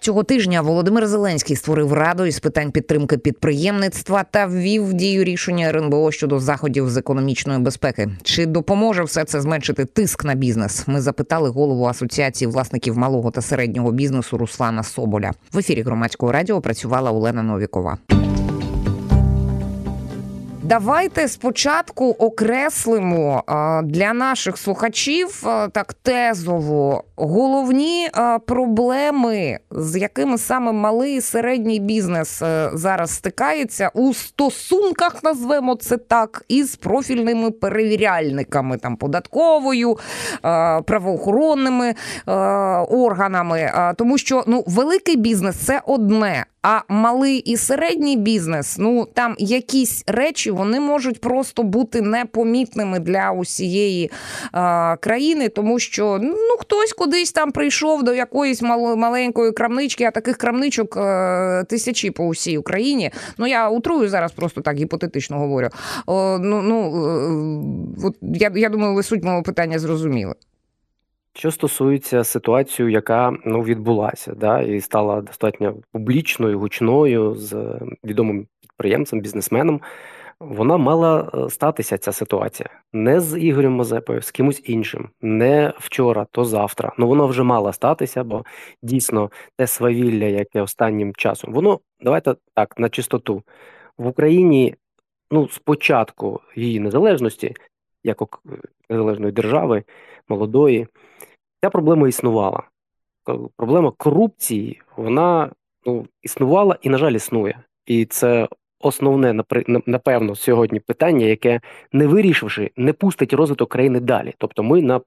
Цього тижня Володимир Зеленський створив раду із питань підтримки підприємництва та ввів в дію рішення РНБО щодо заходів з економічної безпеки. Чи допоможе все це зменшити тиск на бізнес? Ми запитали голову асоціації власників малого та середнього бізнесу Руслана Соболя. В ефірі громадського радіо працювала Олена Новікова. Давайте спочатку окреслимо для наших слухачів так тезово головні проблеми, з якими саме малий і середній бізнес е, зараз стикається у стосунках, назвемо це так, із профільними перевіряльниками, там податковою, правоохоронними органами, тому що ну великий бізнес це одне. А малий і середній бізнес, ну там якісь речі вони можуть просто бути непомітними для усієї е, країни, тому що ну хтось кудись там прийшов до якоїсь мал- маленької крамнички, а таких крамничок е, тисячі по усій Україні. Ну я утрую зараз, просто так гіпотетично говорю. О, ну ну е, от я, я думаю, ви суть мого питання зрозуміли. Що стосується ситуації, яка ну відбулася, да, і стала достатньо публічною, гучною з відомим підприємцем, бізнесменом, вона мала е, статися ця ситуація не з Ігорем Мазепою, з кимось іншим, не вчора, то завтра. Ну воно вже мало статися, бо дійсно те свавілля, яке останнім часом, воно давайте так на чистоту в Україні. Ну, спочатку її незалежності, як незалежної держави, молодої. Ця проблема існувала. Проблема корупції, вона ну, існувала і, на жаль, існує. І це основне, напевно, сьогодні питання, яке, не вирішивши, не пустить розвиток країни далі. Тобто ми на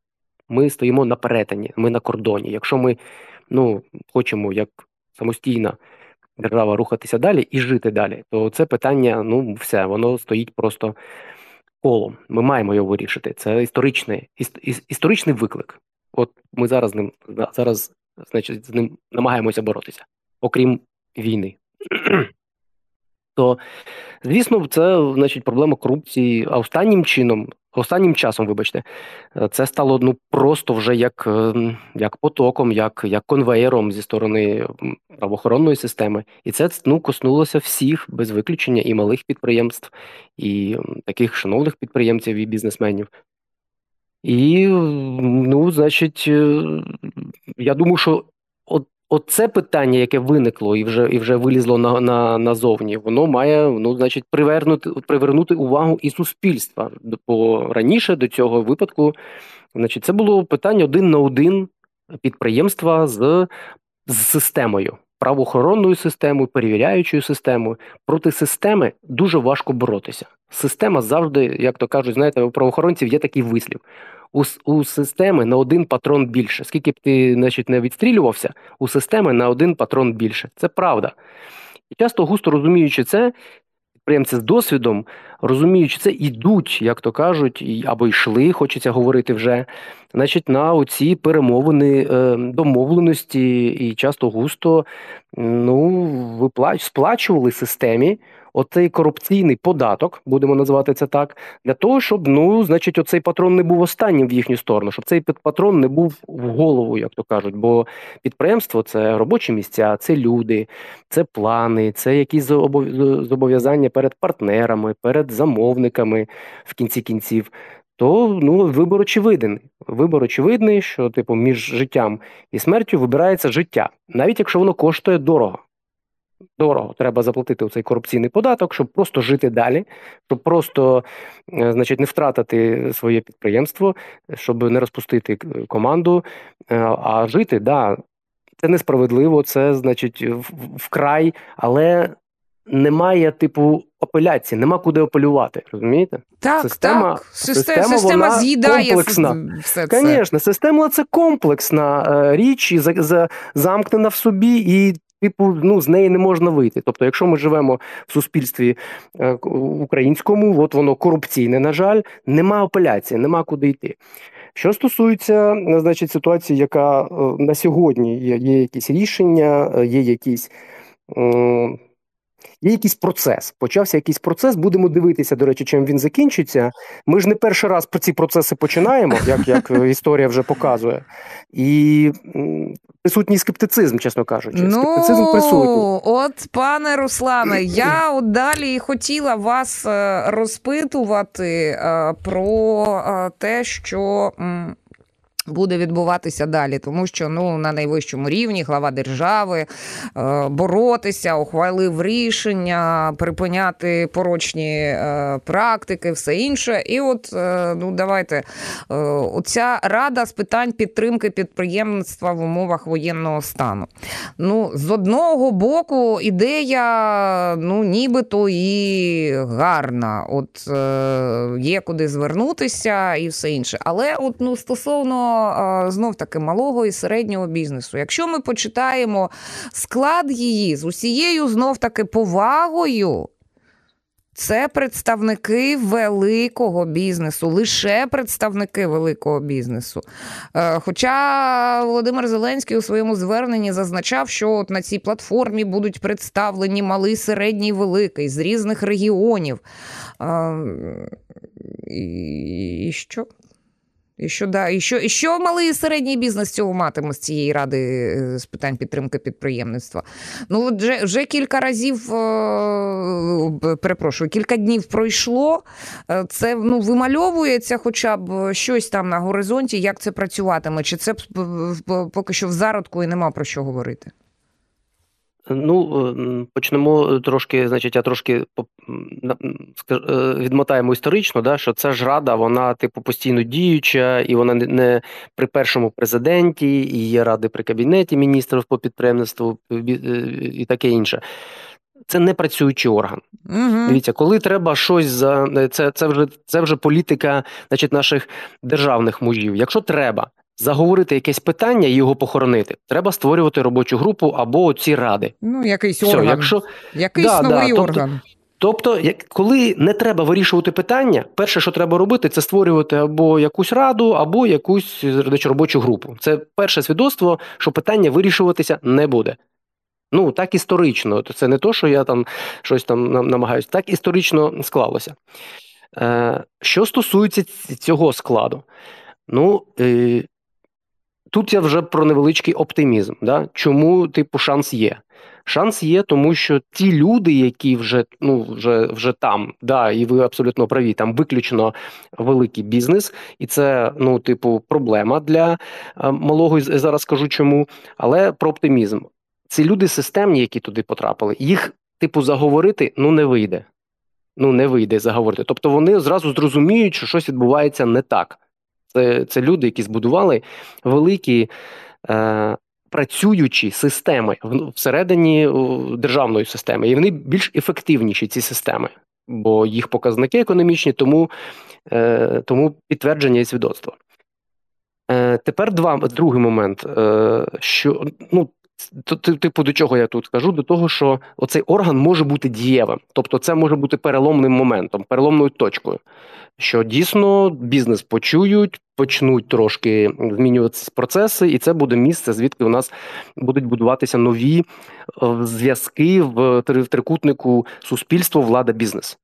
ми стоїмо на перетині, ми на кордоні. Якщо ми ну, хочемо як самостійна держава рухатися далі і жити далі, то це питання, ну, все, воно стоїть просто колом. Ми маємо його вирішити. Це історичний, історичний виклик. От ми зараз з ним зараз, значить, з ним намагаємося боротися, окрім війни. То, звісно, це значить проблема корупції. А останнім чином, останнім часом, вибачте, це стало ну просто вже як ем, як потоком, як як конвеєром зі сторони правоохоронної системи, і це ну коснулося всіх без виключення і малих підприємств, і таких шановних підприємців і бізнесменів. І, ну, значить, е, я думаю, що от питання, яке виникло і вже і вже вилізло на, на, назовні, воно має ну, значить, привернути привернути увагу і суспільства. Бо раніше до цього випадку, значить, це було питання один на один підприємства з, з системою. Правоохоронною системою, перевіряючою системою проти системи дуже важко боротися. Система завжди, як то кажуть, знаєте, у правоохоронців є такий вислів: у у системи на один патрон більше. Скільки б ти значить, не відстрілювався, у системи на один патрон більше. Це правда. І часто густо розуміючи це, підприємці з досвідом, розуміючи це, йдуть, як то кажуть, або йшли, хочеться говорити вже, значить, на оці перемовини е, домовленості і часто густо ну, виплач, сплачували системі оцей корупційний податок, будемо називати це так, для того, щоб ну, значить, оцей патрон не був останнім в їхню сторону, щоб цей патрон не був в голову, як то кажуть. Бо підприємство це робочі місця, це люди, це плани, це якісь зобов'язання перед партнерами, перед замовниками в кінці кінців. То ну вибор очевидний. Вибор очевидний, що типу між життям і смертю вибирається життя, навіть якщо воно коштує дорого дорого треба заплатити цей корупційний податок, щоб просто жити далі, щоб просто е, значить, не втратити своє підприємство, щоб не розпустити команду, е, а жити, да, це несправедливо, це значить вкрай, але немає типу апеляції, нема куди апелювати. Розумієте? Так, система, так. Система, система вона з'їдає комплексна. все це. Звісно, система це комплексна е, річ, і за, за, замкнена в собі, і типу, ну з неї не можна вийти. Тобто, якщо ми живемо в суспільстві е, українському, от воно корупційне, на жаль, нема апеляції, нема куди йти. Що стосується значить, ситуації, яка е, на сьогодні є, є якісь рішення, е, є якісь. Є якийсь процес. Почався якийсь процес. Будемо дивитися, до речі, чим він закінчиться. Ми ж не перший раз про ці процеси починаємо, як як історія вже показує, і присутній скептицизм, чесно кажучи. Ну, скептицизм присутній. От, пане Руслане, я от далі хотіла вас е, розпитувати е, про е, те, що буде відбуватися далі, тому що ну на найвищому рівні глава держави е, боротися, ухвалив рішення, припиняти порочні е, практики, все інше. І от е, ну давайте оця рада з питань підтримки підприємництва в умовах воєнного стану. Ну, з одного боку, ідея, ну нібито і гарна. От є куди звернутися і все інше. Але от ну стосовно знов таки малого і середнього бізнесу. Якщо ми почитаємо склад її з усією знов таки повагою. Це представники великого бізнесу, лише представники великого бізнесу. Е, хоча Володимир Зеленський у своєму зверненні зазначав, що от на цій платформі будуть представлені малий, середній, великий з різних регіонів. І що? І що да, і що, і що малий і середній бізнес цього матиме з цієї ради е, з питань підтримки підприємництва? Ну от вже вже кілька разів е, перепрошую, кілька днів пройшло. Е, це ну вимальовується, хоча б щось там на горизонті, як це працюватиме, чи це поки що в зародку і нема про що говорити? Ну, е, почнемо трошки, значить, я трошки е, відмотаємо історично, да, що ця ж рада, вона, типу, постійно діюча, і вона не при першому президенті, і є ради при кабінеті міністрів по підприємництву е, і таке інше. Це не працюючий орган. Угу. Дивіться, коли треба щось за це, це вже це вже політика, значить, наших державних мужів. Якщо треба заговорити якесь питання і його похоронити, треба створювати робочу групу або ці ради. Ну, якийсь Все, орган. Якщо... Якийсь да, новий да, тобто, орган. Тобто, як, коли не треба вирішувати питання, перше, що треба робити, це створювати або якусь раду, або якусь робочу групу. Це перше свідоцтво, що питання вирішуватися не буде. Ну, так історично. Це не то, що я там щось там намагаюся, так історично склалося. Е, Що стосується цього складу, ну, е, Тут я вже про невеличкий оптимізм. Да? Чому, типу, шанс є? Шанс є, тому що ті люди, які вже ну, вже, вже там, да, і ви абсолютно праві, там виключно великий бізнес, і це, ну, типу, проблема для а, малого. Зараз скажу чому, але про оптимізм. Ці люди системні, які туди потрапили, їх, типу, заговорити ну не вийде. Ну, не вийде заговорити. Тобто вони зразу зрозуміють, що щось відбувається не так. Це це люди, які збудували великі е, працюючі системи всередині державної системи, і вони більш ефективніші ці системи, бо їх показники економічні, тому е, тому підтвердження і свідоцтво. Е, Тепер два другий момент, е, що ну. Типу, до чого я тут кажу? До того, що оцей орган може бути дієвим, тобто це може бути переломним моментом, переломною точкою що дійсно бізнес почують, почнуть трошки змінюватися процеси, і це буде місце, звідки у нас будуть будуватися нові е, зв'язки в трикутнику суспільство, влада, бізнес.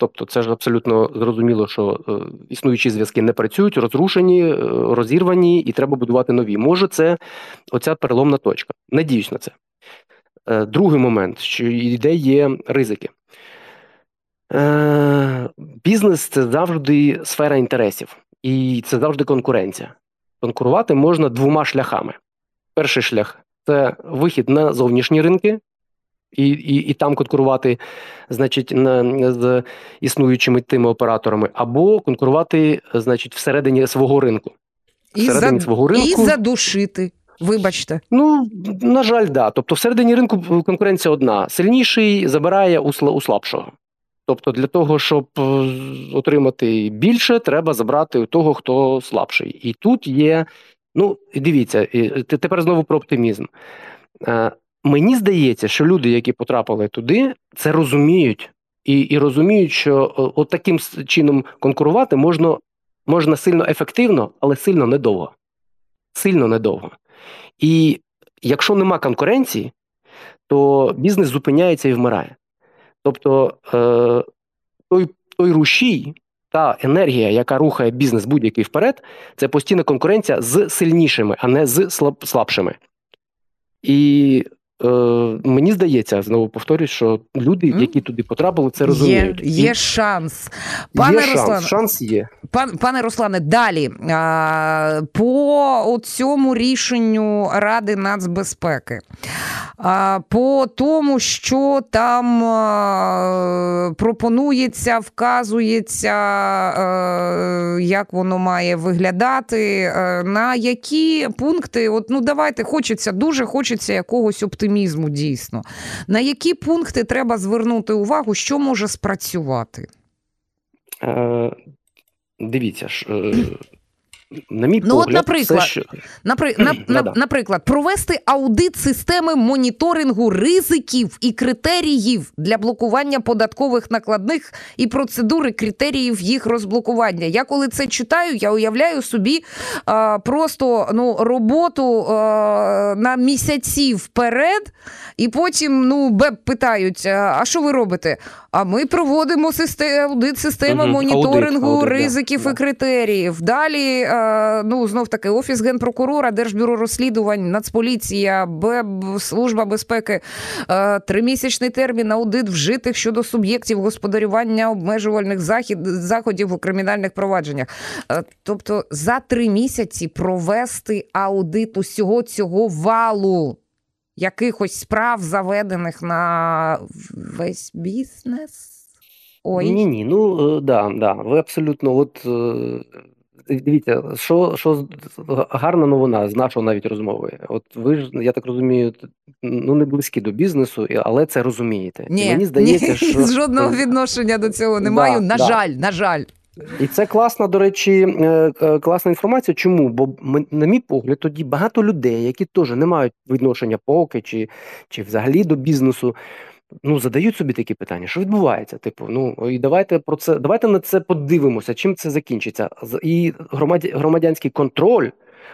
Тобто, це ж абсолютно зрозуміло, що е, існуючі зв'язки не працюють, розрушені, е, розірвані, і треба будувати нові. Може, це оця переломна точка. Надіюсь на це. Другий момент, що йде є ризики. Е, Бізнес це завжди сфера інтересів, і це завжди конкуренція. Конкурувати можна двома шляхами. Перший шлях це вихід на зовнішні ринки, і і, і там конкурувати, значить, на, з існуючими тими операторами, або конкурувати, значить, всередині свого ринку. Всередині і свого ринку. І задушити. Вибачте, ну на жаль, да. Тобто, всередині ринку конкуренція одна: сильніший забирає у слабшого. Тобто, для того, щоб е, отримати більше, треба забрати у того, хто слабший. І тут є. Ну, дивіться, тепер знову про оптимізм. Мені здається, що люди, які потрапили туди, це розуміють і і розуміють, що от таким чином конкурувати можна можна сильно ефективно, але сильно недовго. Сильно недовго. І якщо нема конкуренції, то бізнес зупиняється і вмирає. Тобто е, той той рушій, та енергія, яка рухає бізнес будь-який вперед, це постійна конкуренція з сильнішими, а не з слабшими. І Е, Мені здається, знову повторюсь, що люди, які туди потрапили, це розуміють. Є є шанс. Пане є Руслан, шанс є. Пан, пане Руслане, далі а, по цьому рішенню Ради нацбезпеки, а, по тому, що там а, пропонується, вказується, а, як воно має виглядати, а, на які пункти, от ну давайте хочеться, дуже хочеться якогось оптимізму дійсно. На які пункти треба звернути увагу, що може спрацювати? Е, Дивіться. Е, на мій ну, погляд, от, наприклад, це що... напри... на, на, наприклад, провести аудит системи моніторингу ризиків і критеріїв для блокування податкових накладних і процедури критеріїв їх розблокування. Я коли це читаю, я уявляю собі а, просто ну, роботу а, на місяці вперед, і потім ну, БЕП питають: а що ви робите? А ми проводимо систем, аудит системи угу, моніторингу аудит, ризиків да, і критеріїв. Далі. Е, ну знов таки офіс генпрокурора, держбюро розслідувань, Нацполіція, БЕБ, служба безпеки, е, тримісячний термін аудит вжитих щодо суб'єктів господарювання обмежувальних захід, заходів у кримінальних провадженнях. Е, тобто за три місяці провести аудит усього цього валу. Якихось справ заведених на весь бізнес? Ой. Ні, ні, ну да, да. Ви абсолютно от дивіться, що що гарна новина з нашого навіть розмови. От ви ж, я так розумію, ну не близькі до бізнесу, але це розумієте. Ні, Мені здається, ні, що жодного відношення до цього не маю. На да. жаль, на жаль. І це класна, до речі, е, е, класна інформація. Чому? Бо на мій погляд, тоді багато людей, які теж не мають відношення поки чи, чи взагалі до бізнесу ну задають собі такі питання, що відбувається? Типу, ну і давайте про це, давайте на це подивимося, чим це закінчиться. І громадянський контроль.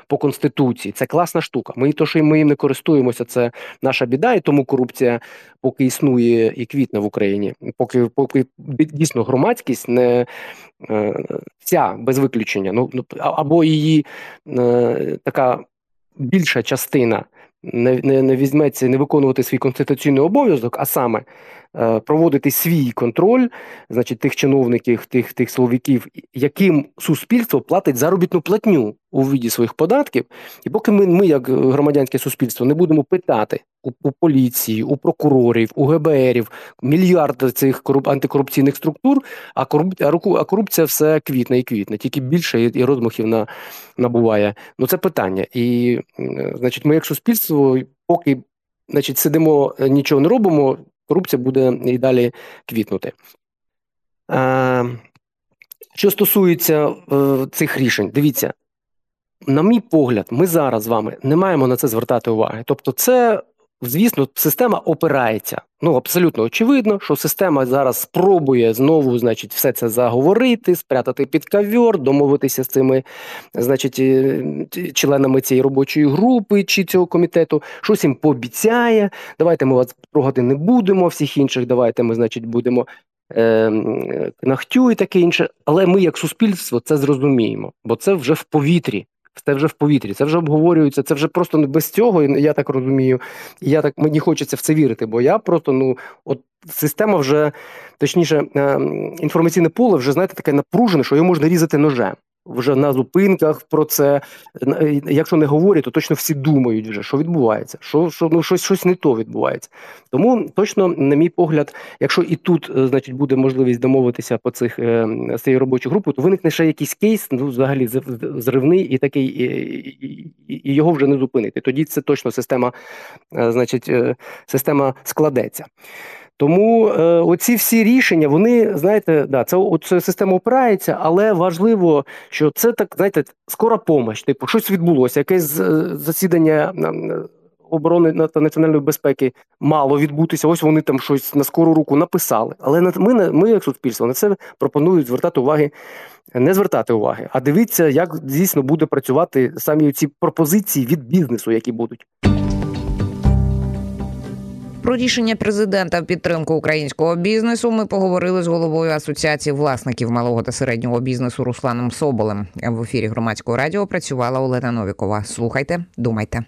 По конституції це класна штука. Ми то, що ми їм не користуємося, це наша біда, і тому корупція поки існує і квітне в Україні, поки поки дійсно громадськість не е, вся без виключення. Ну, ну або її е, така більша частина не не, не візьметься не виконувати свій конституційний обов'язок, а саме е, проводити свій контроль, значить, тих чиновників, тих тих силовиків, яким суспільство платить заробітну платню у віді своїх податків, і поки ми, ми як громадянське суспільство, не будемо питати у, у поліції, у прокурорів, у ГБРів мільярд цих коруп... антикорупційних структур, а коруп... а корупція все квітне і квітне, тільки більше і, розмахів на... набуває. Ну це питання. І значить, ми як суспільство, поки значить, сидимо, нічого не робимо, корупція буде і далі квітнути. Е, що стосується е, цих рішень, дивіться, на мій погляд, ми зараз з вами не маємо на це звертати уваги. Тобто, це, звісно, система опирається. Ну, абсолютно очевидно, що система зараз спробує знову, значить, все це заговорити, спрятати під кавьор, домовитися з цими, значить, е, членами цієї робочої групи чи цього комітету, щось їм пообіцяє. Давайте ми вас трогати не будемо, всіх інших, давайте ми, значить, будемо. Е, нахтю і таке інше, але ми, як суспільство, це зрозуміємо, бо це вже в повітрі. Це вже в повітрі, це вже обговорюється, це вже просто без цього, я так розумію. І я так мені хочеться в це вірити, бо я просто ну от система вже точніше, е, інформаційне поле вже знаєте таке напружене, що його можна різати ножем вже на зупинках про це. Якщо не говорять, то точно всі думають вже, що відбувається, що що ну щось щось не то відбувається. Тому точно, на мій погляд, якщо і тут, е, значить, буде можливість домовитися по цих е, з цією робочою групою, то виникне ще якийсь кейс, ну взагалі зривний і такий, і, і його вже не зупинити. Тоді це точно система, е, значить, система складеться. Тому е, оці всі рішення, вони знаєте, да, це це система опирається, але важливо, що це так знаєте, скора помощь. Типу, щось відбулося, якесь е, засідання оборони та національної безпеки мало відбутися. Ось вони там щось на скору руку написали. Але ми, ми як суспільство, на це пропонують звертати уваги, не звертати уваги, а дивіться, як дійсно буде працювати самі ці пропозиції від бізнесу, які будуть. Про рішення президента в підтримку українського бізнесу ми поговорили з головою асоціації власників малого та середнього бізнесу Русланом Соболем. В ефірі громадського радіо працювала Олена Новікова. Слухайте, думайте.